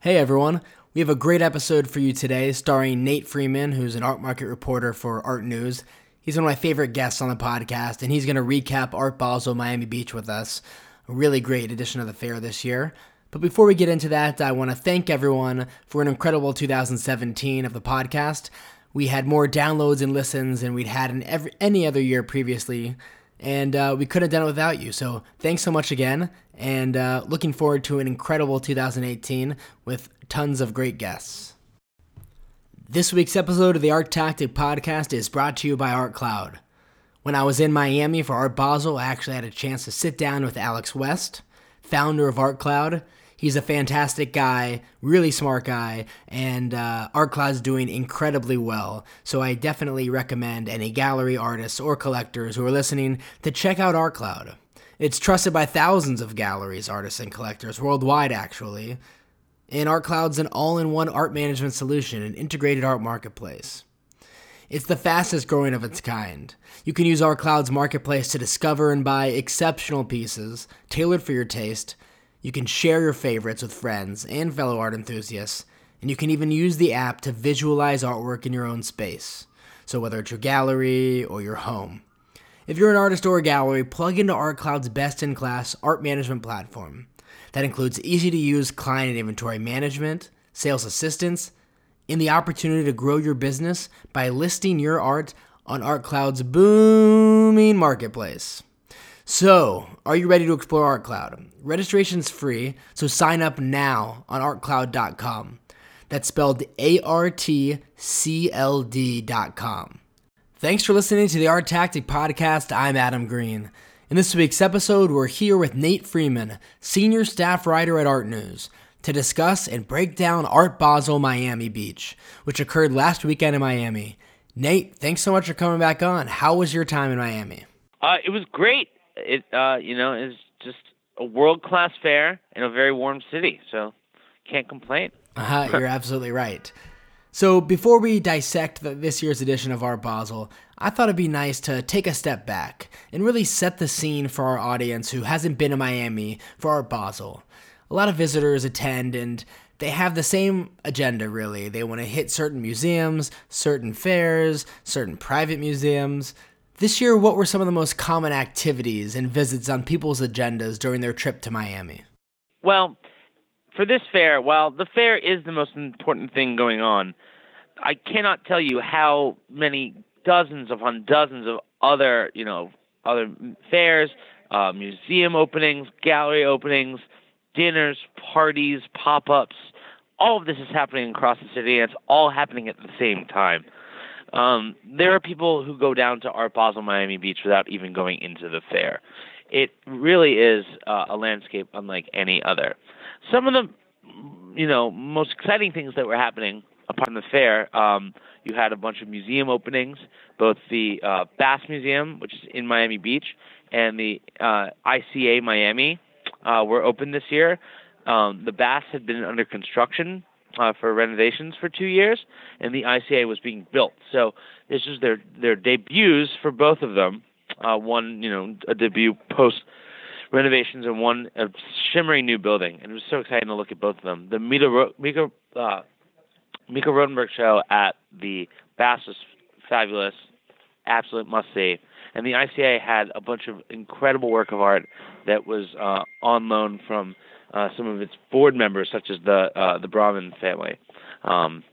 Hey everyone, we have a great episode for you today starring Nate Freeman, who's an art market reporter for Art News. He's one of my favorite guests on the podcast, and he's going to recap Art Basel Miami Beach with us. A really great edition of the fair this year. But before we get into that, I want to thank everyone for an incredible 2017 of the podcast. We had more downloads and listens than we'd had in every, any other year previously and uh, we couldn't have done it without you. So thanks so much again, and uh, looking forward to an incredible 2018 with tons of great guests. This week's episode of the ArtTactic podcast is brought to you by ArtCloud. When I was in Miami for Art Basel, I actually had a chance to sit down with Alex West, founder of ArtCloud, He's a fantastic guy, really smart guy, and uh, ArtCloud's doing incredibly well. So I definitely recommend any gallery artists or collectors who are listening to check out ArtCloud. It's trusted by thousands of galleries, artists, and collectors worldwide, actually. And ArtCloud's an all in one art management solution, an integrated art marketplace. It's the fastest growing of its kind. You can use ArtCloud's marketplace to discover and buy exceptional pieces tailored for your taste you can share your favorites with friends and fellow art enthusiasts, and you can even use the app to visualize artwork in your own space. So, whether it's your gallery or your home. If you're an artist or a gallery, plug into ArtCloud's best in class art management platform. That includes easy to use client and inventory management, sales assistance, and the opportunity to grow your business by listing your art on ArtCloud's booming marketplace. So, are you ready to explore ArtCloud? Registration's free, so sign up now on artcloud.com. That's spelled A R T C L D.com. Thanks for listening to the ArtTactic Podcast. I'm Adam Green. In this week's episode, we're here with Nate Freeman, senior staff writer at Art News, to discuss and break down Art Basel Miami Beach, which occurred last weekend in Miami. Nate, thanks so much for coming back on. How was your time in Miami? Uh, it was great it uh, you know is just a world class fair in a very warm city, so can't complain. Uh, you're absolutely right. So before we dissect the, this year's edition of Art Basel, I thought it'd be nice to take a step back and really set the scene for our audience who hasn't been to Miami for Art Basel. A lot of visitors attend and they have the same agenda really. They want to hit certain museums, certain fairs, certain private museums, this year, what were some of the most common activities and visits on people's agendas during their trip to Miami? Well, for this fair, while the fair is the most important thing going on, I cannot tell you how many dozens upon dozens of other, you know, other fairs, uh, museum openings, gallery openings, dinners, parties, pop-ups. All of this is happening across the city, and it's all happening at the same time. Um, there are people who go down to Art Basel Miami Beach without even going into the fair. It really is uh, a landscape unlike any other. Some of the, you know, most exciting things that were happening upon the fair, um, you had a bunch of museum openings, both the uh, Bass Museum, which is in Miami Beach, and the uh, ICA Miami uh, were open this year. Um, the Bass had been under construction uh, for renovations for two years, and the ICA was being built. So this is their their debuts for both of them. Uh, one, you know, a debut post renovations, and one a shimmering new building. And it was so exciting to look at both of them. The Mika Mika uh, Mika Rottenberg show at the Bass was fabulous, absolute must see. And the ICA had a bunch of incredible work of art that was uh, on loan from uh, some of its board members, such as the uh, the Braman family. Um,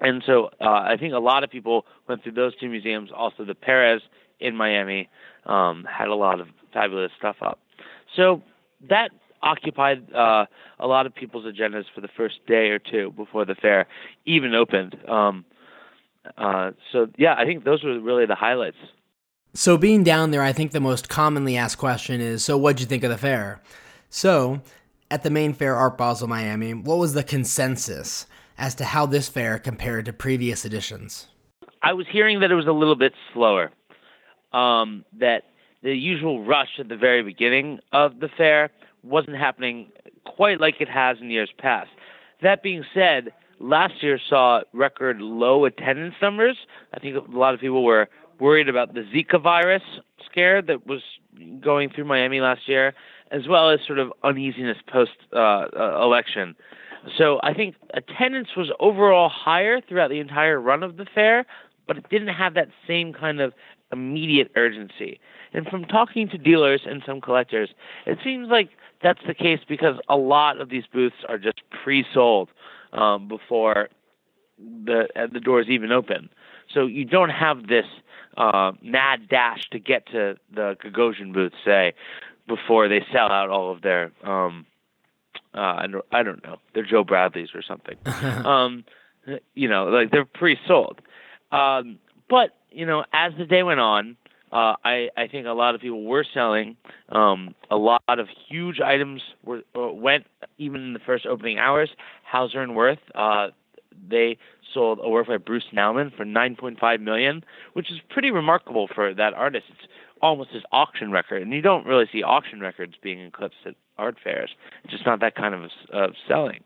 and so uh, I think a lot of people went through those two museums. Also, the Perez in Miami um, had a lot of fabulous stuff up. So that occupied uh, a lot of people's agendas for the first day or two before the fair even opened. Um, uh, so yeah, I think those were really the highlights. So being down there, I think the most commonly asked question is, "So what'd you think of the fair?" So at the main fair Art Basel Miami, what was the consensus as to how this fair compared to previous editions? I was hearing that it was a little bit slower. Um, that the usual rush at the very beginning of the fair wasn't happening quite like it has in years past. That being said, last year saw record low attendance numbers. I think a lot of people were worried about the Zika virus scare that was going through Miami last year, as well as sort of uneasiness post uh, uh, election. So I think attendance was overall higher throughout the entire run of the fair, but it didn't have that same kind of immediate urgency. And from talking to dealers and some collectors, it seems like that's the case because a lot of these booths are just pre-sold um, before the uh, the doors even open. So you don't have this uh, mad dash to get to the Gagosian booth, say, before they sell out all of their um, uh, I don't I don't know, their Joe Bradleys or something. um, you know, like they're pre-sold. Um, but you know, as the day went on, uh, I I think a lot of people were selling. Um, a lot of huge items were uh, went even in the first opening hours. Hauser and Wirth, uh, they sold a work by Bruce Nauman for 9.5 million, which is pretty remarkable for that artist. It's almost his auction record, and you don't really see auction records being eclipsed at art fairs. It's just not that kind of uh, selling.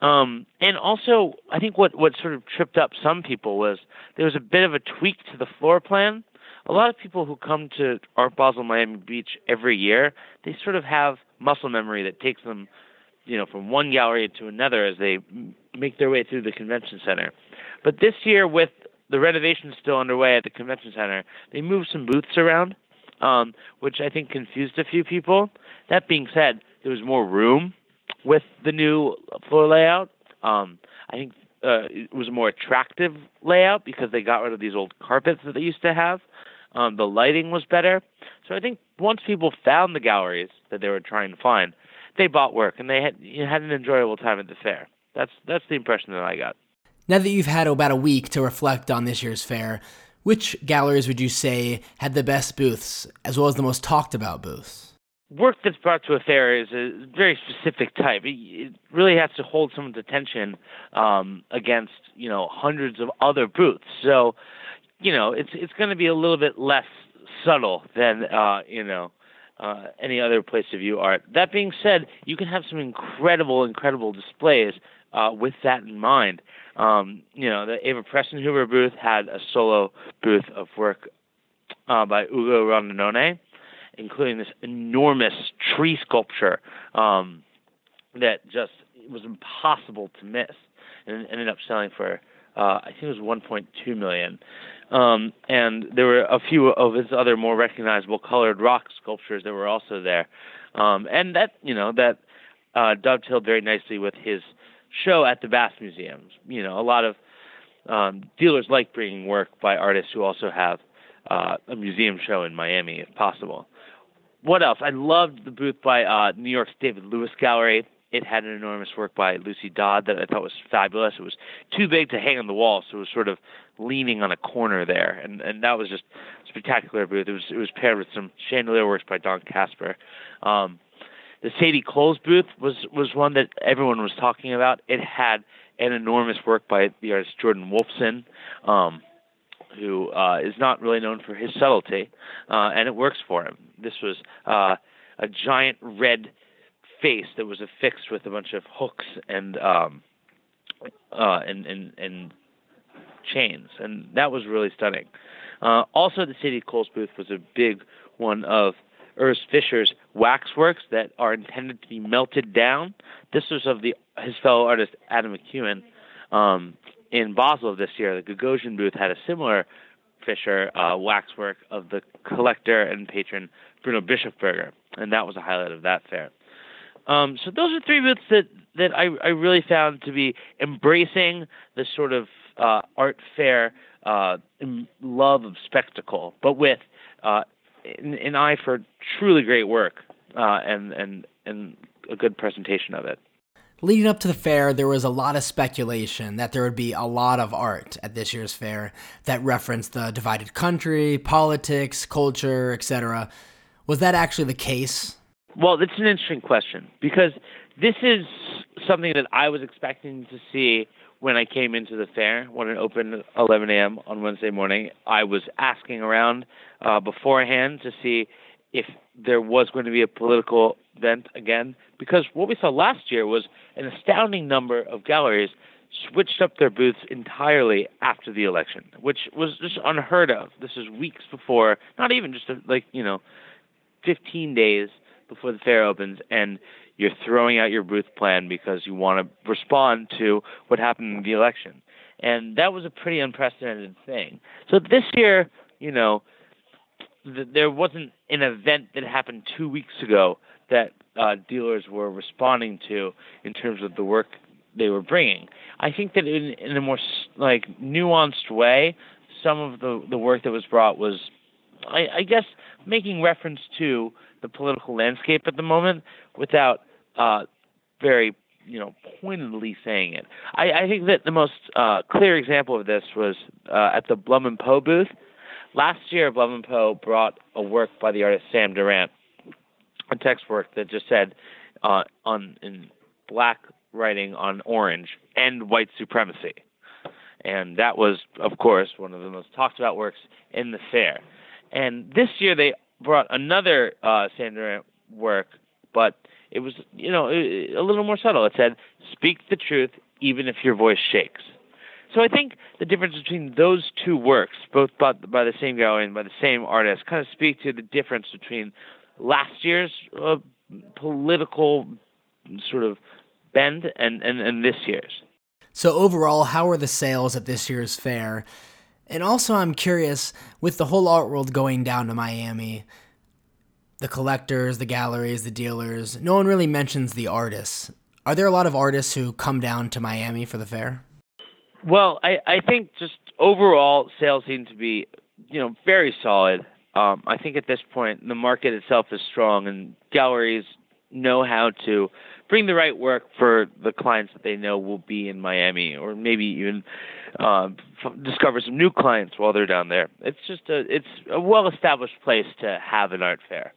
Um, and also, I think what what sort of tripped up some people was there was a bit of a tweak to the floor plan. A lot of people who come to Art Basel Miami Beach every year, they sort of have muscle memory that takes them, you know, from one gallery to another as they make their way through the convention center. But this year, with the renovations still underway at the convention center, they moved some booths around, um, which I think confused a few people. That being said, there was more room with the new floor layout. Um, I think uh, it was a more attractive layout because they got rid of these old carpets that they used to have. Um, the lighting was better. So I think once people found the galleries that they were trying to find, they bought work and they had you had an enjoyable time at the fair. That's that's the impression that I got. Now that you've had about a week to reflect on this year's fair, which galleries would you say had the best booths as well as the most talked about booths? work that's brought to a fair is a very specific type. It, really has to hold someone's attention um, against you know hundreds of other booths. So you know it's it's going to be a little bit less subtle than uh, you know. Uh, any other place to view art. That being said, you can have some incredible, incredible displays uh, with that in mind. Um, you know, the Eva Presenhuber booth had a solo booth of work uh, by Ugo Rondinone, including this enormous tree sculpture um, that just was impossible to miss, and ended up selling for uh, I think it was 1.2 million. Um, and there were a few of his other more recognizable colored rock sculptures that were also there, um, and that you know that uh, dovetailed very nicely with his show at the Bass Museums. You know, a lot of um, dealers like bringing work by artists who also have uh, a museum show in Miami, if possible what else? I loved the booth by uh, New York's David Lewis Gallery. It had an enormous work by Lucy Dodd that I thought was fabulous. It was too big to hang on the wall, so it was sort of leaning on a corner there, and and that was just spectacular booth. It was it was paired with some chandelier works by Don Casper. Um, the Sadie Coles booth was was one that everyone was talking about. It had an enormous work by the artist Jordan Wolfson. Um, who uh, is not really known for his subtlety, uh, and it works for him. This was uh, a giant red face that was affixed with a bunch of hooks and um, uh, and, and and chains, and that was really stunning. Uh, also, the Sadie Coles booth was a big one of Urs Fischer's waxworks that are intended to be melted down. This was of the his fellow artist Adam McEwen. Um, in Basel this year, the Gagosian booth had a similar Fischer uh, waxwork of the collector and patron Bruno Bischofberger, and that was a highlight of that fair. Um, so those are three booths that that I, I really found to be embracing the sort of uh, art fair uh, love of spectacle, but with uh, an, an eye for truly great work uh, and and and a good presentation of it. Leading up to the fair, there was a lot of speculation that there would be a lot of art at this year's fair that referenced the divided country, politics, culture, etc. Was that actually the case? Well, it's an interesting question because this is something that I was expecting to see when I came into the fair when it opened at 11 a.m. on Wednesday morning. I was asking around uh, beforehand to see if there was going to be a political event again because what we saw last year was an astounding number of galleries switched up their booths entirely after the election, which was just unheard of. This is weeks before, not even just like, you know, 15 days before the fair opens, and you're throwing out your booth plan because you want to respond to what happened in the election. And that was a pretty unprecedented thing. So this year, you know, th- there wasn't an event that happened two weeks ago that uh, dealers were responding to in terms of the work they were bringing. I think that in, in a more like nuanced way, some of the the work that was brought was, I, I guess, making reference to the political landscape at the moment without uh, very you know pointedly saying it. I, I think that the most uh, clear example of this was uh, at the Blum and Poe booth. Last year, Blum and Poe brought a work by the artist Sam Durant, a text work that just said uh, on in black writing on orange and white supremacy. And that was, of course, one of the most talked about works in the fair. And this year they brought another uh, Sam Durant work, but it was, you know, a little more subtle. It said, "Speak the truth, even if your voice shakes." So I think the difference between those two works, both by, by the same gallery and by the same artist, kind of speak to the difference between last year's uh, political sort of bend and, and, and this year's. So overall, how are the sales at this year's fair? And also, I'm curious with the whole art world going down to Miami, the collectors, the galleries, the dealers, no one really mentions the artists. Are there a lot of artists who come down to Miami for the fair? Well, I, I think just overall sales seem to be, you know, very solid. Um, I think at this point the market itself is strong and galleries know how to bring the right work for the clients that they know will be in Miami, or maybe even uh, discover some new clients while they're down there. It's just a it's a well established place to have an art fair.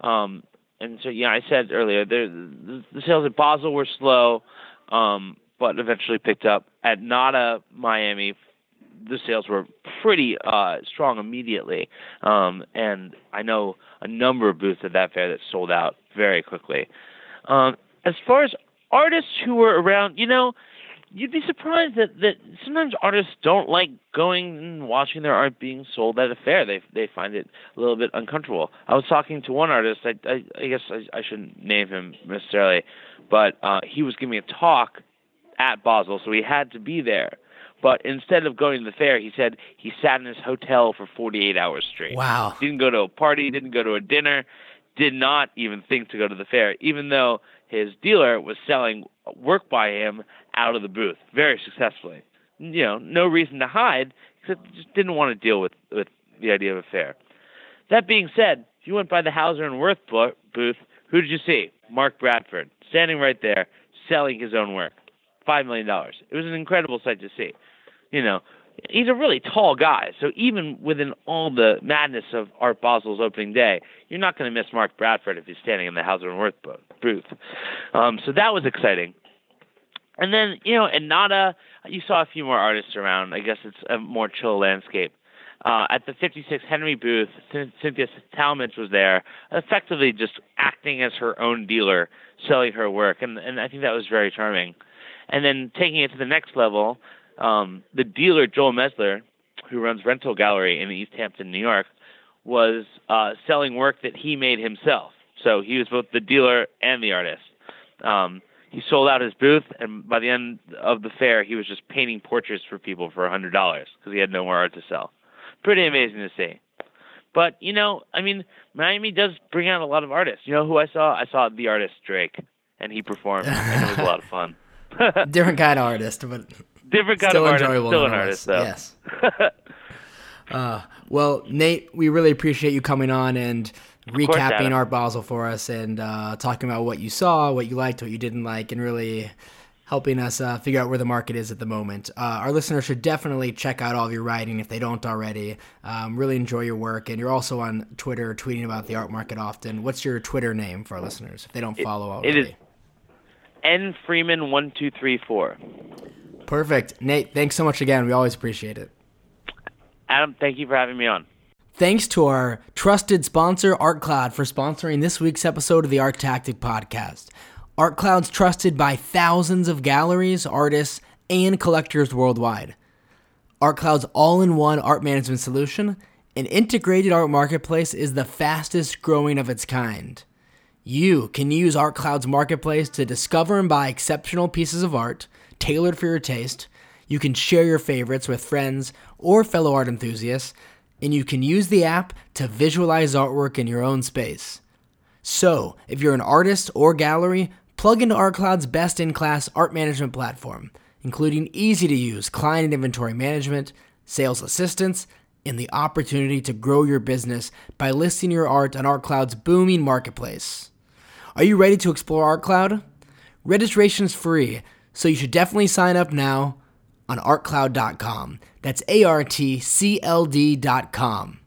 Um, and so, yeah, I said earlier, the, the sales at Basel were slow, um, but eventually picked up. At NADA Miami, the sales were pretty uh, strong immediately, um, and I know a number of booths at that fair that sold out very quickly. Um, as far as artists who were around, you know, you'd be surprised that that sometimes artists don't like going and watching their art being sold at a fair. They they find it a little bit uncomfortable. I was talking to one artist. I I, I guess I, I shouldn't name him necessarily, but uh, he was giving a talk at Basel, so he had to be there. But instead of going to the fair, he said he sat in his hotel for 48 hours straight. Wow. Didn't go to a party, didn't go to a dinner, did not even think to go to the fair, even though his dealer was selling work by him out of the booth very successfully. You know, no reason to hide, except just didn't want to deal with with the idea of a fair. That being said, if you went by the Hauser and Wirth booth, who did you see? Mark Bradford, standing right there, selling his own work. Five million dollars. It was an incredible sight to see. You know, he's a really tall guy. So even within all the madness of Art Basel's opening day, you're not going to miss Mark Bradford if he's standing in the Hauser and Wirth booth. Um, so that was exciting. And then, you know, in NADA, you saw a few more artists around. I guess it's a more chill landscape. Uh, at the 56 Henry booth, Cynthia Talmadge was there, effectively just acting as her own dealer, selling her work, and and I think that was very charming. And then taking it to the next level, um, the dealer Joel Mesler, who runs Rental Gallery in East Hampton, New York, was uh, selling work that he made himself. So he was both the dealer and the artist. Um, he sold out his booth, and by the end of the fair, he was just painting portraits for people for a hundred dollars because he had no more art to sell. Pretty amazing to see. But you know, I mean, Miami does bring out a lot of artists. You know who I saw? I saw the artist Drake, and he performed, and it was a lot of fun. Different kind of artist, but different kind still of artist. Still an artist, though. Yes. uh, well, Nate, we really appreciate you coming on and recapping Art Basel for us and uh, talking about what you saw, what you liked, what you didn't like, and really helping us uh, figure out where the market is at the moment. Uh, our listeners should definitely check out all of your writing if they don't already. Um, really enjoy your work, and you're also on Twitter tweeting about the art market often. What's your Twitter name for our listeners if they don't follow already? It is N Freeman one two three four. Perfect, Nate. Thanks so much again. We always appreciate it. Adam, thank you for having me on. Thanks to our trusted sponsor, ArtCloud, for sponsoring this week's episode of the ArtTactic Podcast. ArtCloud's trusted by thousands of galleries, artists, and collectors worldwide. ArtCloud's all in one art management solution, an integrated art marketplace, is the fastest growing of its kind. You can use ArtCloud's marketplace to discover and buy exceptional pieces of art tailored for your taste. You can share your favorites with friends or fellow art enthusiasts, and you can use the app to visualize artwork in your own space. So, if you're an artist or gallery, plug into ArtCloud's best in class art management platform, including easy to use client inventory management, sales assistance, and the opportunity to grow your business by listing your art on ArtCloud's booming marketplace. Are you ready to explore ArtCloud? Registration is free, so you should definitely sign up now on artcloud.com. That's A R T C L D.com.